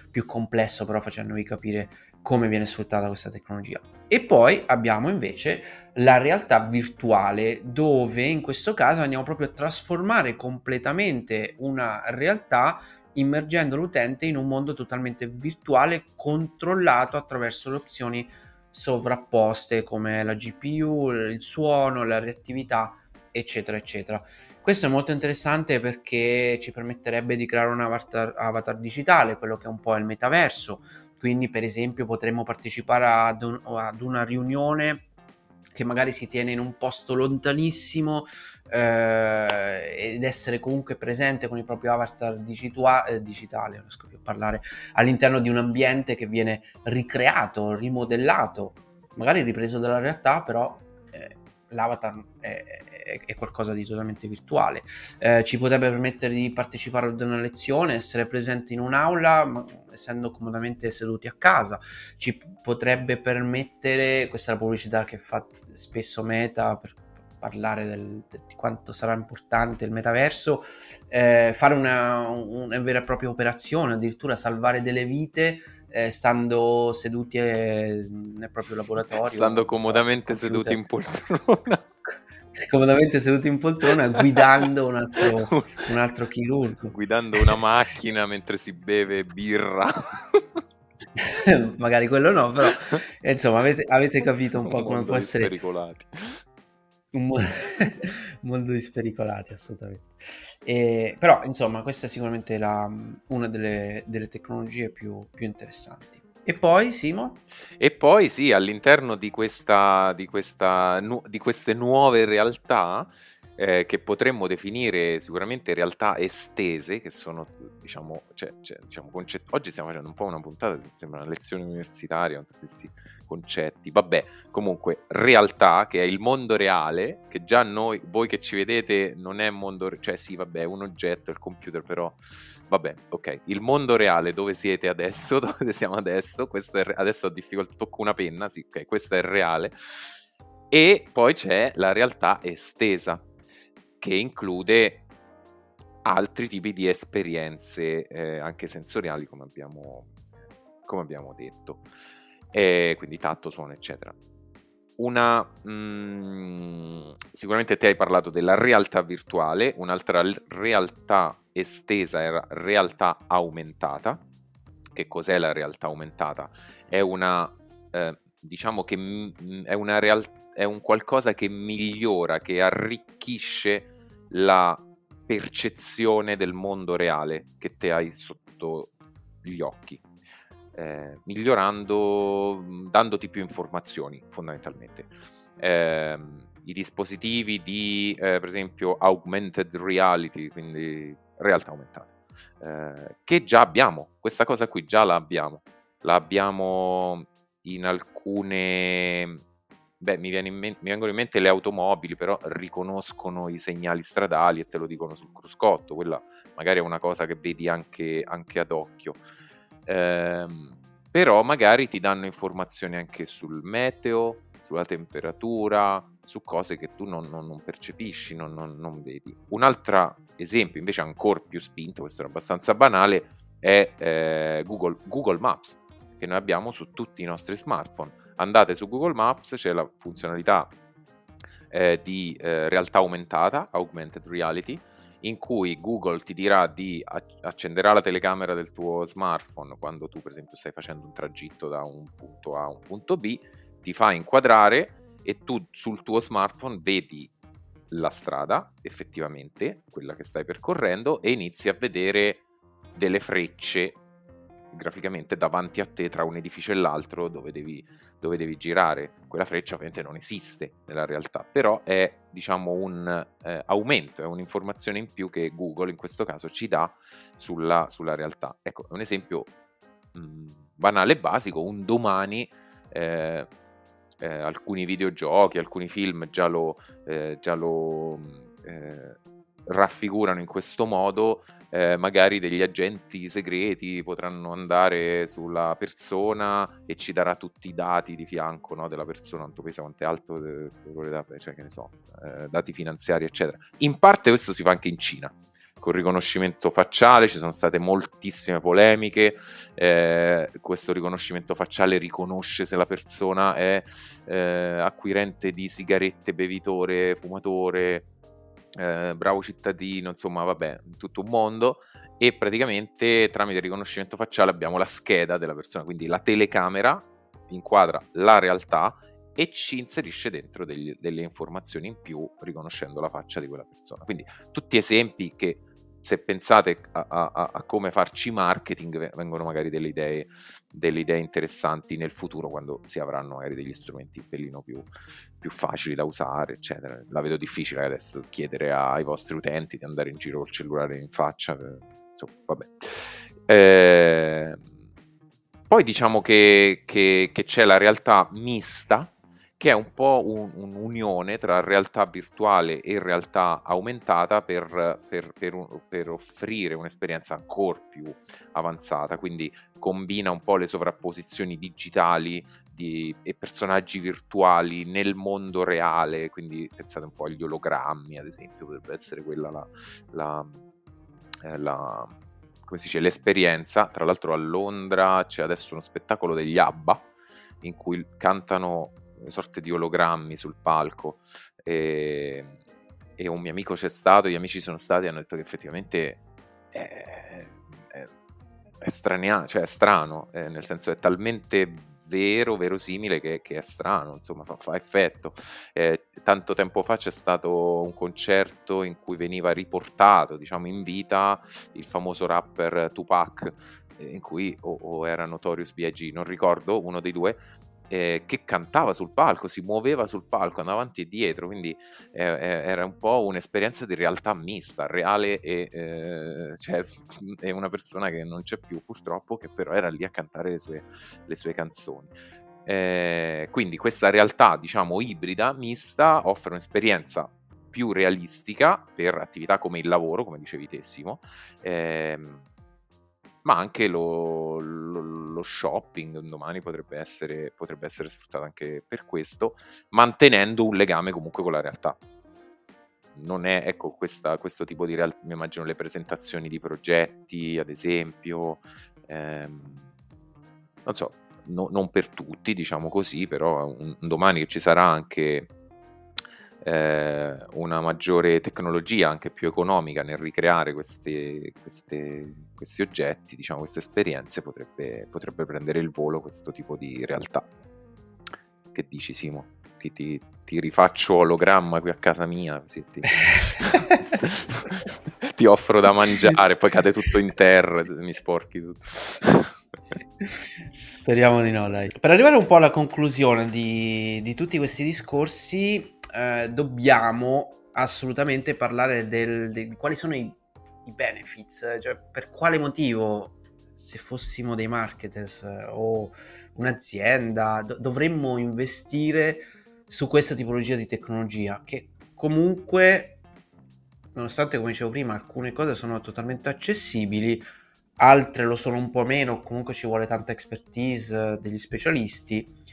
più complesso, però facendovi capire come viene sfruttata questa tecnologia. E poi abbiamo invece la realtà virtuale, dove in questo caso andiamo proprio a trasformare completamente una realtà immergendo l'utente in un mondo totalmente virtuale controllato attraverso le opzioni sovrapposte come la GPU, il suono, la reattività eccetera, eccetera. Questo è molto interessante perché ci permetterebbe di creare un avatar, avatar digitale, quello che è un po' il metaverso. Quindi, per esempio, potremmo partecipare ad, un, ad una riunione che magari si tiene in un posto lontanissimo eh, ed essere comunque presente con il proprio avatar digitua- eh, digitale, non riesco più a parlare, all'interno di un ambiente che viene ricreato, rimodellato, magari ripreso dalla realtà, però eh, l'avatar è, è, qualcosa di totalmente virtuale. Eh, ci potrebbe permettere di partecipare ad una lezione, essere presenti in un'aula, ma, essendo comodamente seduti a casa. Ci potrebbe permettere, questa è la pubblicità che fa spesso Meta per parlare del, di quanto sarà importante il metaverso, eh, fare una, una, vera e propria operazione, addirittura salvare delle vite eh, stando seduti eh, nel proprio laboratorio. Stando comodamente seduti in poltrona. (laughs) comodamente seduti in poltrona guidando un altro, (laughs) un altro chirurgo. Guidando una macchina mentre si beve birra. (laughs) Magari quello no, però insomma avete, avete capito un, un po' come può essere... Un, mo- un mondo di spericolati, assolutamente. E, però insomma questa è sicuramente la, una delle, delle tecnologie più, più interessanti. E poi, Simo? E poi sì, all'interno di, questa, di, questa, nu- di queste nuove realtà, eh, che potremmo definire sicuramente realtà estese, che sono, diciamo, cioè, cioè, diciamo concett- oggi stiamo facendo un po' una puntata, sembra una lezione universitaria con tutti questi concetti, vabbè, comunque, realtà, che è il mondo reale, che già noi, voi che ci vedete, non è mondo, re- cioè sì, vabbè, è un oggetto, il computer, però, vabbè, ok, il mondo reale dove siete adesso, (laughs) dove siamo adesso, questo è, adesso ho difficoltà, tocco una penna, sì, ok, questo è il reale, e poi c'è la realtà estesa, che include altri tipi di esperienze eh, anche sensoriali come abbiamo, come abbiamo detto. Eh, quindi tatto, suono eccetera una mh, mm, sicuramente te hai parlato della realtà virtuale un'altra realtà estesa era realtà aumentata. Che cos'è la realtà aumentata? È una eh, diciamo che m- è una realtà è un qualcosa che migliora, che arricchisce la percezione del mondo reale che te hai sotto gli occhi, eh, migliorando, dandoti più informazioni fondamentalmente. Eh, I dispositivi di, eh, per esempio, augmented reality, quindi realtà aumentata, eh, che già abbiamo, questa cosa qui già la abbiamo, la abbiamo in alcune Beh, mi, in men- mi, vengono in mente le automobili, però riconoscono i segnali stradali e te lo dicono sul cruscotto. Quella magari è una cosa che vedi anche, anche ad occhio. Ehm, però magari ti danno informazioni anche sul meteo, sulla temperatura, su cose che tu non, non, non percepisci, non, non, vedi. Un altro esempio, invece, ancora più spinto, questo è abbastanza banale, è eh, Google, Google Maps, che noi abbiamo su tutti i nostri smartphone andate su Google Maps, c'è la funzionalità eh, di eh, realtà aumentata, augmented reality, in cui Google ti dirà di accenderà la telecamera del tuo smartphone quando tu per esempio stai facendo un tragitto da un punto A a un punto B, ti fa inquadrare e tu sul tuo smartphone vedi la strada effettivamente, quella che stai percorrendo e inizi a vedere delle frecce graficamente davanti a te tra un edificio e l'altro dove devi, dove devi girare. Quella freccia ovviamente non esiste nella realtà, però è diciamo un eh, aumento, è un'informazione in più che Google in questo caso ci dà sulla, sulla realtà. Ecco, un esempio mh, mm, banale e basico, un domani... Eh, eh, alcuni videogiochi, alcuni film già lo, eh, già lo eh, raffigurano in questo modo, eh, magari degli agenti segreti potranno andare sulla persona e ci darà tutti i dati di fianco no, della persona, quanto pesa, quanto è alto, cioè che ne so, eh, dati finanziari, eccetera. In parte questo si fa anche in Cina con riconoscimento facciale, ci sono state moltissime polemiche, eh, questo riconoscimento facciale riconosce se la persona è eh, acquirente di sigarette, bevitore, fumatore, eh, bravo cittadino, insomma, vabbè, tutto un mondo. E praticamente tramite riconoscimento facciale abbiamo la scheda della persona, quindi la telecamera inquadra la realtà e ci inserisce dentro degli, delle informazioni in più riconoscendo la faccia di quella persona. Quindi tutti esempi che se pensate a, a, a, come farci marketing, vengono magari delle idee, delle idee, interessanti nel futuro quando si avranno magari degli strumenti un pelino più, più facili da usare, eccetera. La vedo difficile adesso chiedere ai vostri utenti di andare in giro col cellulare in faccia, eh, insomma, vabbè. Eh, poi diciamo che, che, che c'è la realtà mista, che è un po' un, un'unione tra realtà virtuale e realtà aumentata per, per, per, un, per, offrire un'esperienza ancora più avanzata, quindi combina un po' le sovrapposizioni digitali di, e personaggi virtuali nel mondo reale, quindi pensate un po' agli ologrammi, ad esempio, potrebbe essere quella la, la, eh, la come si dice, l'esperienza. Tra l'altro a Londra c'è adesso uno spettacolo degli ABBA in cui cantano sorte di ologrammi sul palco e, e, un mio amico c'è stato, gli amici sono stati e hanno detto che effettivamente è, è, è, strania, cioè è strano, eh, nel senso è talmente vero, verosimile che, che, è strano, insomma fa, fa effetto. Eh, tanto tempo fa c'è stato un concerto in cui veniva riportato, diciamo, in vita il famoso rapper Tupac, eh, in cui o, o era Notorious B.I.G., non ricordo, uno dei due, eh, che cantava sul palco, si muoveva sul palco, andava avanti e dietro, quindi eh, eh era un po' un'esperienza di realtà mista, reale e eh, (laughs) cioè, è una persona che non c'è più purtroppo, che però era lì a cantare le sue, le sue canzoni. Eh, quindi questa realtà, diciamo, ibrida, mista, offre un'esperienza più realistica per attività come il lavoro, come dicevi te Simo, ehm, ma anche lo, lo, lo shopping domani potrebbe essere, potrebbe essere sfruttato anche per questo, mantenendo un legame comunque con la realtà. Non è, ecco, questa, questo tipo di realtà, mi immagino le presentazioni di progetti, ad esempio, ehm, non so, no, non per tutti, diciamo così, però un, un domani che ci sarà anche eh, una maggiore tecnologia, anche più economica, nel ricreare queste, queste, questi oggetti, diciamo, queste esperienze, potrebbe, potrebbe, prendere il volo questo tipo di realtà. Che dici, Simo? Ti, ti, ti rifaccio ologramma qui a casa mia, così ti, (laughs) ti offro da mangiare, poi cade tutto in terra, mi sporchi tutto. Speriamo di no, dai. Per arrivare un po' alla conclusione di, di tutti questi discorsi, eh, dobbiamo assolutamente parlare del, di quali sono i, i benefits, cioè per quale motivo se fossimo dei marketers eh, o un'azienda do- dovremmo investire su questa tipologia di tecnologia che comunque nonostante come dicevo prima alcune cose sono totalmente accessibili altre lo sono un po' meno comunque ci vuole tanta expertise eh, degli specialisti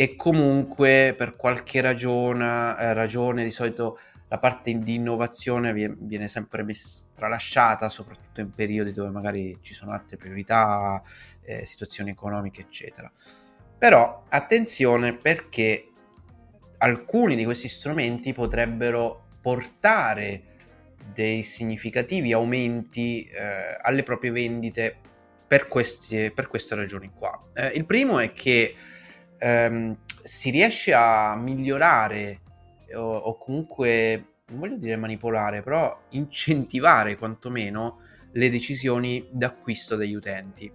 e comunque per qualche ragione, eh, ragione di solito la parte di innovazione viene, sempre tralasciata, soprattutto in periodi dove magari ci sono altre priorità, eh, situazioni economiche, eccetera. Però attenzione perché alcuni di questi strumenti potrebbero portare dei significativi aumenti eh, alle proprie vendite per, questi, per queste ragioni qua. Eh, il primo è che ehm, si riesce a migliorare o, o, comunque, non voglio dire manipolare, però incentivare quantomeno le decisioni d'acquisto degli utenti.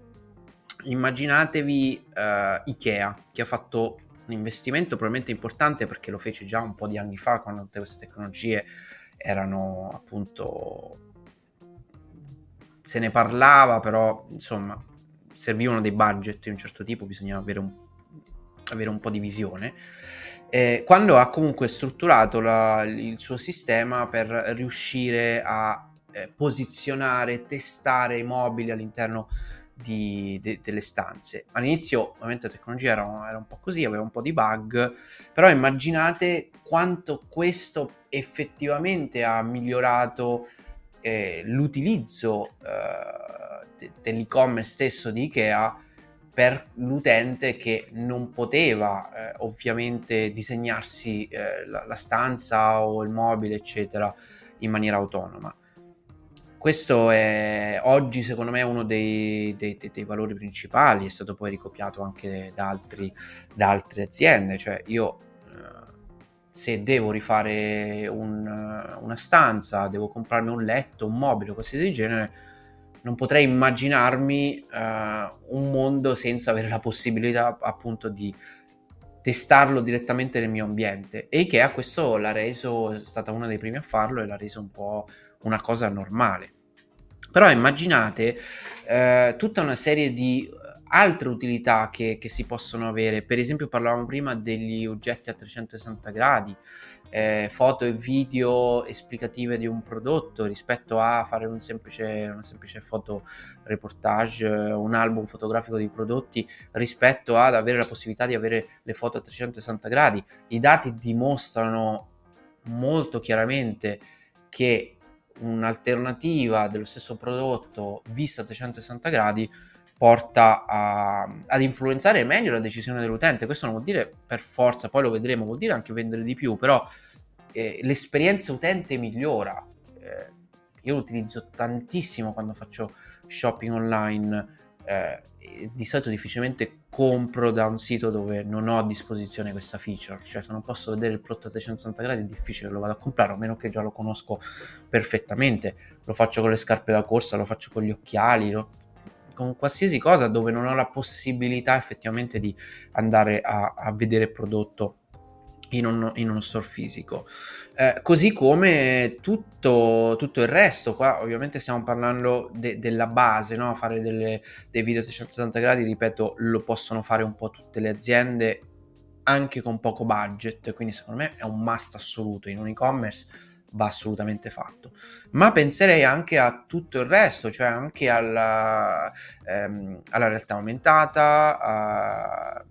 Immaginatevi uh, Ikea che ha fatto un investimento probabilmente importante perché lo fece già un po' di anni fa quando tutte queste tecnologie erano appunto se ne parlava però insomma servivano dei budget di un certo tipo bisognava avere un avere un po' di visione, eh, quando ha comunque strutturato la, il suo sistema per riuscire a eh, posizionare, testare i mobili all'interno di, de, delle stanze. All'inizio ovviamente la tecnologia era, era, un po' così, aveva un po' di bug, però immaginate quanto questo effettivamente ha migliorato eh, l'utilizzo eh, de, dell'e-commerce stesso di Ikea per l'utente che non poteva eh, ovviamente disegnarsi eh, la, la, stanza o il mobile eccetera in maniera autonoma. Questo è oggi secondo me uno dei, dei, dei, dei valori principali è stato poi ricopiato anche da, altri, da altre aziende. Cioè io eh, se devo rifare un, una stanza devo comprarmi un letto un mobile qualsiasi genere non potrei immaginarmi uh, un mondo senza avere la possibilità appunto di testarlo direttamente nel mio ambiente e Ikea questo l'ha reso, è stata una dei primi a farlo e l'ha reso un po' una cosa normale. Però immaginate uh, tutta una serie di altre utilità che, che, si possono avere. Per esempio, parlavamo prima degli oggetti a 360 gradi, eh, foto e video esplicative di un prodotto rispetto a fare un semplice, una semplice foto reportage, un album fotografico di prodotti, rispetto ad avere la possibilità di avere le foto a 360 gradi. I dati dimostrano molto chiaramente che un'alternativa dello stesso prodotto vista a 360 gradi porta a, ad influenzare meglio la decisione dell'utente. Questo non vuol dire per forza, poi lo vedremo, vuol dire anche vendere di più, però eh, l'esperienza utente migliora. Eh, io lo utilizzo tantissimo quando faccio shopping online. Eh, di solito difficilmente compro da un sito dove non ho a disposizione questa feature, cioè se non posso vedere il prodotto a 360 gradi è difficile che lo vado a comprare, a meno che già lo conosco perfettamente. Lo faccio con le scarpe da corsa, lo faccio con gli occhiali, lo, con qualsiasi cosa dove non ho la possibilità effettivamente di andare a, a vedere il prodotto in, un, in uno store fisico. Eh, così come tutto, tutto, il resto, qua ovviamente stiamo parlando de, della base, no? fare delle, dei video a 360 gradi, ripeto, lo possono fare un po' tutte le aziende anche con poco budget, quindi secondo me è un must assoluto in un e-commerce va assolutamente fatto. Ma penserei anche a tutto il resto, cioè anche alla, ehm, alla realtà aumentata, a,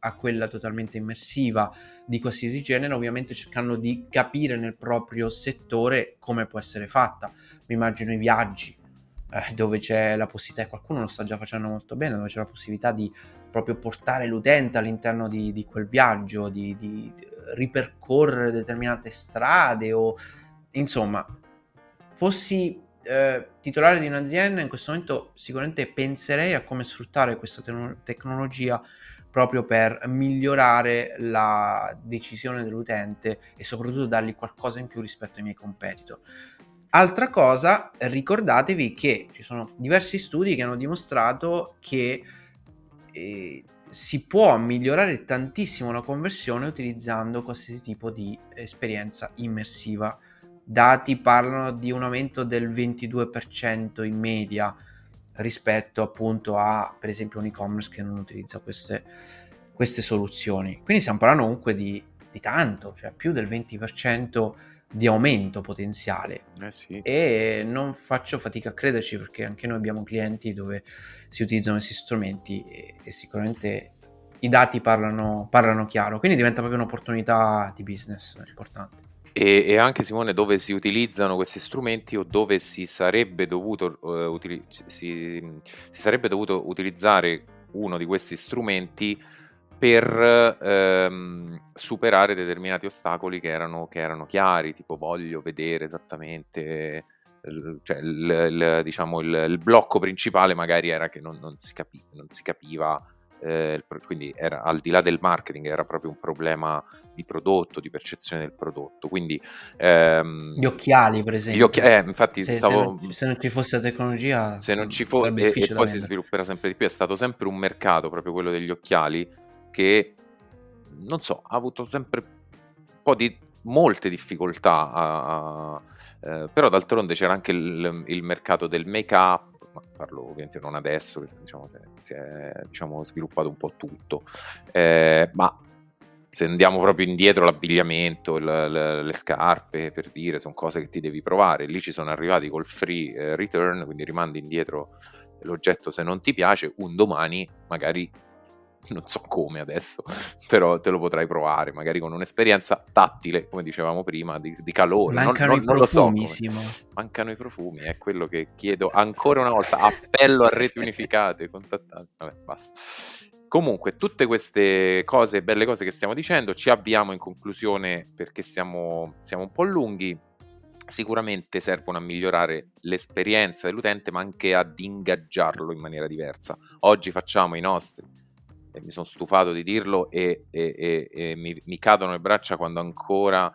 a, quella totalmente immersiva di qualsiasi genere, ovviamente cercando di capire nel proprio settore come può essere fatta. Mi immagino i viaggi. Eh, dove c'è la possibilità, qualcuno lo sta già facendo molto bene, dove c'è la possibilità di proprio portare l'utente all'interno di, di quel viaggio, di, di, ripercorrere determinate strade o insomma, fossi eh, titolare di un'azienda in questo momento sicuramente penserei a come sfruttare questa te- tecnologia proprio per migliorare la decisione dell'utente e soprattutto dargli qualcosa in più rispetto ai miei competitor. Altra cosa, ricordatevi che ci sono diversi studi che hanno dimostrato che eh, si può migliorare tantissimo la conversione utilizzando qualsiasi tipo di esperienza immersiva. Dati parlano di un aumento del 22% in media rispetto appunto a per esempio un e-commerce che non utilizza queste, queste soluzioni. Quindi stiamo parlando comunque di, di tanto, cioè più del 20% di aumento potenziale. Eh sì. e non faccio fatica a crederci perché anche noi abbiamo clienti dove si utilizzano questi strumenti e, e sicuramente i dati parlano, parlano, chiaro. Quindi diventa proprio un'opportunità di business importante. E, e, anche Simone dove si utilizzano questi strumenti o dove si sarebbe dovuto, uh, utili- si, si sarebbe dovuto utilizzare uno di questi strumenti per ehm, superare determinati ostacoli che erano, che erano, chiari, tipo voglio vedere esattamente, il, cioè il, il, diciamo il, blocco principale magari era che non, non, si, capi, non si, capiva, eh, quindi era al di là del marketing, era proprio un problema di prodotto, di percezione del prodotto. Quindi, ehm, gli occhiali, per esempio. Occhi- eh, infatti, se, stavo, se, non, ci fosse la tecnologia, se non ci fosse, e, e poi si svilupperà sempre di più. È stato sempre un mercato, proprio quello degli occhiali che, non so, ha avuto sempre un po' di molte difficoltà, a, a, eh, però d'altronde c'era anche il, il mercato del make-up, parlo ovviamente non adesso, diciamo, si è diciamo, sviluppato un po' tutto, eh, ma se andiamo proprio indietro l'abbigliamento, le, le, le, scarpe, per dire, sono cose che ti devi provare, lì ci sono arrivati col free eh, return, quindi rimandi indietro l'oggetto se non ti piace, un domani magari (laughs) non so come adesso, però te lo potrai provare, magari con un'esperienza tattile, come dicevamo prima, di, di calore. Mancano non, non, i profumi, so Mancano i profumi, è quello che chiedo ancora una volta, appello a reti unificate, (laughs) contattate. Vabbè, basta. Comunque, tutte queste cose, belle cose che stiamo dicendo, ci avviamo in conclusione perché siamo, siamo un po' lunghi. Sicuramente servono a migliorare l'esperienza dell'utente, ma anche ad ingaggiarlo in maniera diversa. Oggi facciamo i nostri e mi sono stufato di dirlo e, e, e, e mi, mi, cadono le braccia quando ancora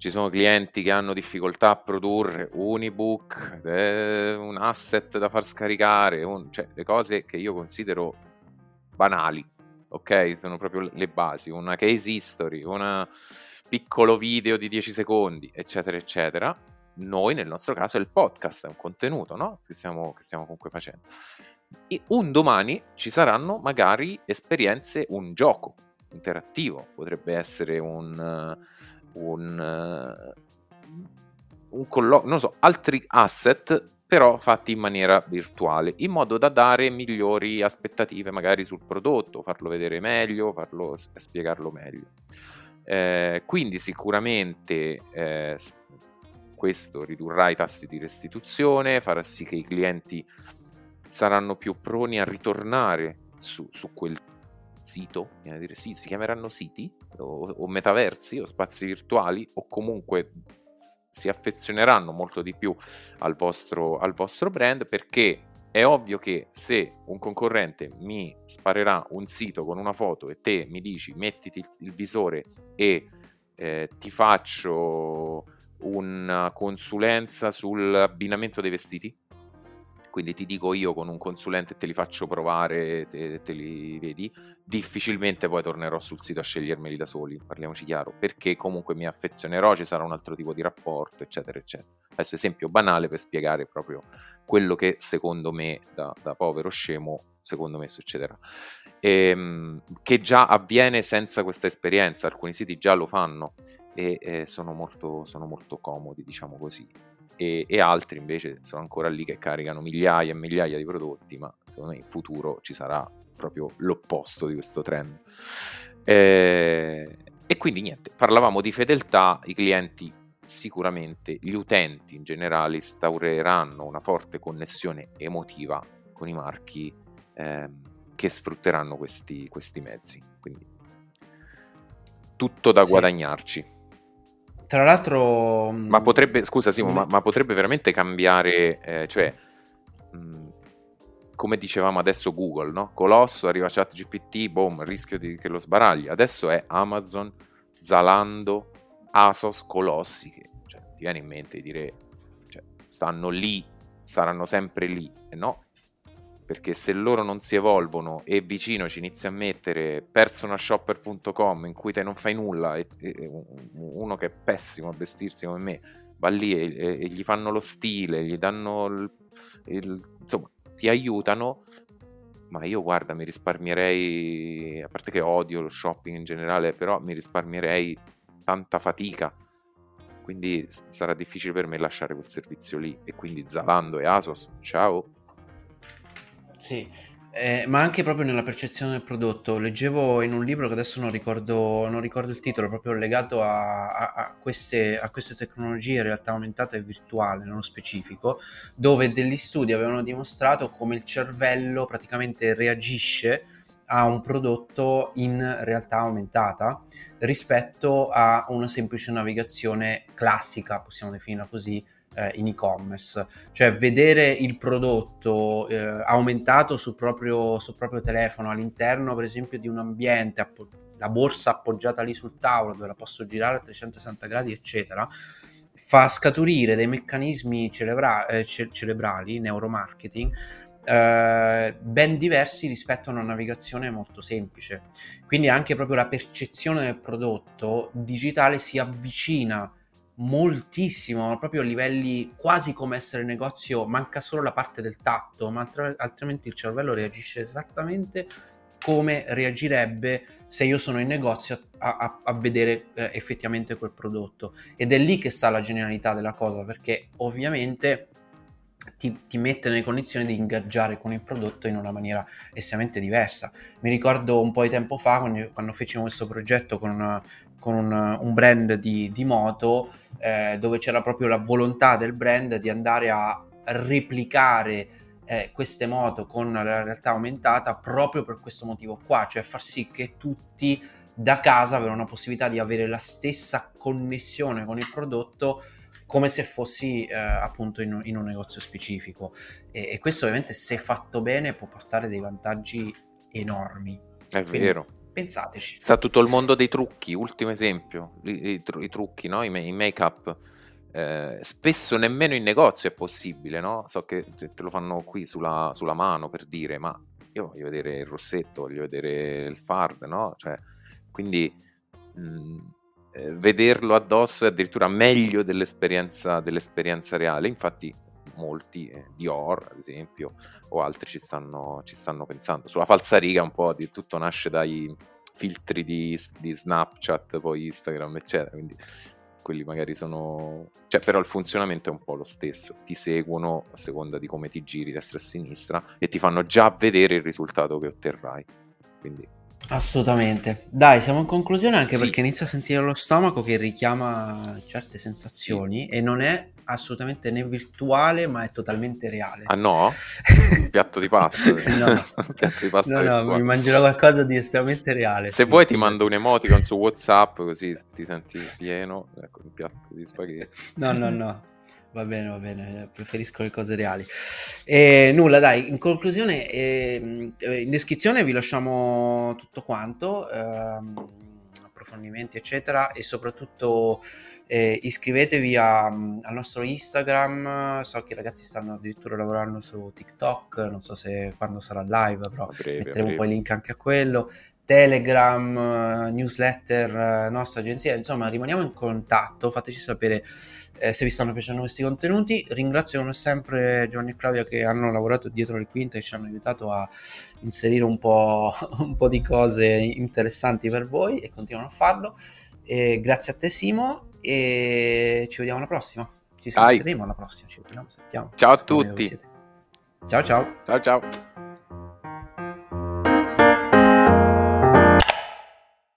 ci sono clienti che hanno difficoltà a produrre un ebook, eh, un asset da far scaricare, un, cioè le cose che io considero banali, ok? Sono proprio le basi, una case history, un piccolo video di 10 secondi, eccetera, eccetera. Noi nel nostro caso è il podcast, è un contenuto no? che, stiamo, che stiamo comunque facendo un domani ci saranno magari esperienze, un gioco interattivo, potrebbe essere un, un, un colloquio, non so, altri asset però fatti in maniera virtuale, in modo da dare migliori aspettative magari sul prodotto, farlo vedere meglio, farlo spiegarlo meglio. Eh, quindi sicuramente eh, questo ridurrà i tassi di restituzione, farà sì che i clienti saranno più proni a ritornare su, su quel sito, dire, sì, si chiameranno siti o, o metaversi o spazi virtuali o comunque si affezioneranno molto di più al vostro, al vostro brand perché è ovvio che se un concorrente mi sparerà un sito con una foto e te mi dici mettiti il visore e eh, ti faccio una consulenza sull'abbinamento dei vestiti, quindi ti dico io con un consulente te li faccio provare, te, te, li vedi, difficilmente poi tornerò sul sito a scegliermeli da soli, parliamoci chiaro, perché comunque mi affezionerò, ci sarà un altro tipo di rapporto, eccetera, eccetera. Adesso esempio banale per spiegare proprio quello che secondo me, da, da povero scemo, secondo me succederà. E, ehm, che già avviene senza questa esperienza, alcuni siti già lo fanno e eh, sono, molto, sono molto comodi, diciamo così e, e, altri invece sono ancora lì che caricano migliaia e migliaia di prodotti, ma secondo me in futuro ci sarà proprio l'opposto di questo trend. Eh, e quindi niente, parlavamo di fedeltà, i clienti sicuramente, gli utenti in generale instaureranno una forte connessione emotiva con i marchi eh, che sfrutteranno questi, questi mezzi. Quindi tutto da sì. guadagnarci. Tra l'altro... Ma mm, potrebbe, scusa Simo, ma, ma potrebbe veramente cambiare, eh, cioè, mh, mm, come dicevamo adesso Google, no? Colosso, arriva chat GPT, boom, rischio di, che lo sbaragli. Adesso è Amazon, Zalando, Asos, Colossi, che cioè, ti viene in mente di dire, cioè, stanno lì, saranno sempre lì, e no? Perché se loro non si evolvono e vicino ci inizi a mettere personalshopper.com in cui te non fai nulla e, e uno che è pessimo a vestirsi come me va lì e, e gli fanno lo stile, gli danno il, il, insomma ti aiutano ma io guarda mi risparmierei a parte che odio lo shopping in generale però mi risparmierei tanta fatica. Quindi sarà difficile per me lasciare quel servizio lì. E quindi Zalando e Asos ciao sì, eh, ma anche proprio nella percezione del prodotto. Leggevo in un libro che adesso non ricordo, non ricordo il titolo, proprio legato a, a, a, queste, a queste tecnologie in realtà aumentata e virtuale, nello specifico, dove degli studi avevano dimostrato come il cervello praticamente reagisce a un prodotto in realtà aumentata rispetto a una semplice navigazione classica, possiamo definirla così, eh, in e-commerce, cioè vedere il prodotto eh, aumentato sul proprio, sul proprio, telefono all'interno per esempio di un ambiente, appo- la borsa appoggiata lì sul tavolo dove la posso girare a 360 gradi eccetera, fa scaturire dei meccanismi cerebra- eh, ce- cerebrali, neuromarketing, eh, ben diversi rispetto a una navigazione molto semplice. Quindi anche proprio la percezione del prodotto digitale si avvicina moltissimo, proprio a livelli quasi come essere negozio, manca solo la parte del tatto, ma altre, altrimenti il cervello reagisce esattamente come reagirebbe se io sono in negozio a, a, a vedere eh, effettivamente quel prodotto. Ed è lì che sta la genialità della cosa, perché ovviamente ti, ti, mette nelle condizioni di ingaggiare con il prodotto in una maniera estremamente diversa. Mi ricordo un po' di tempo fa, quando, quando fecimo questo progetto con con un, un brand di, di moto eh, dove c'era proprio la volontà del brand di andare a replicare eh, queste moto con la realtà aumentata proprio per questo motivo qua, cioè far sì che tutti da casa avevano la possibilità di avere la stessa connessione con il prodotto come se fossi eh, appunto in un, in un, negozio specifico e, e, questo ovviamente se fatto bene può portare dei vantaggi enormi. È Quindi, vero Pensateci. Sa tutto il mondo dei trucchi, ultimo esempio, i, i, i trucchi, no? I, i make-up. Eh, spesso nemmeno in negozio è possibile, no? So che te, te lo fanno qui sulla, sulla, mano per dire, ma io voglio vedere il rossetto, voglio vedere il fard, no? Cioè, quindi mh, mm, eh, vederlo addosso è addirittura meglio dell'esperienza, dell'esperienza reale. Infatti molti, eh, Dior ad esempio, o altri ci stanno, ci stanno pensando. Sulla falsariga un po' di tutto nasce dai filtri di, di Snapchat, poi Instagram, eccetera, quindi quelli magari sono... Cioè, però il funzionamento è un po' lo stesso, ti seguono a seconda di come ti giri destra e sinistra e ti fanno già vedere il risultato che otterrai. Quindi Assolutamente. Dai, siamo in conclusione anche Sì. perché inizio a sentire lo stomaco che richiama certe sensazioni e non è assolutamente né virtuale, ma è totalmente reale. Ah no? Un (laughs) piatto di pasta? no, no. (laughs) Piatto di pasta No, no, mi mangerò qualcosa di estremamente reale. Se vuoi ti mando un emoticon su WhatsApp così ti senti pieno. Ecco, un piatto di spaghetti. No, no, no. Va bene, va bene, preferisco le cose reali. E nulla, dai, in conclusione, ehm, eh, in descrizione vi lasciamo tutto quanto, ehm, approfondimenti, eccetera, e soprattutto eh, iscrivetevi a- al nostro Instagram. So che i ragazzi stanno addirittura lavorando su TikTok, non so se quando sarà live, però breve, metteremo breve. poi il link anche a quello. Telegram, eh, newsletter, eh, nostra agenzia, insomma rimaniamo in contatto, fateci sapere eh, se vi stanno piacendo questi contenuti. Ringrazio come sempre Giovanni e Claudia che hanno lavorato dietro le quinte e ci hanno aiutato a inserire un po', (laughs) un po' di cose interessanti per voi e continuano a farlo. E grazie a te Simo e ci vediamo alla prossima. Ci sentiremo alla prossima, ci vediamo, sentiamo. Ciao a tutti. Ciao ciao. Ciao ciao.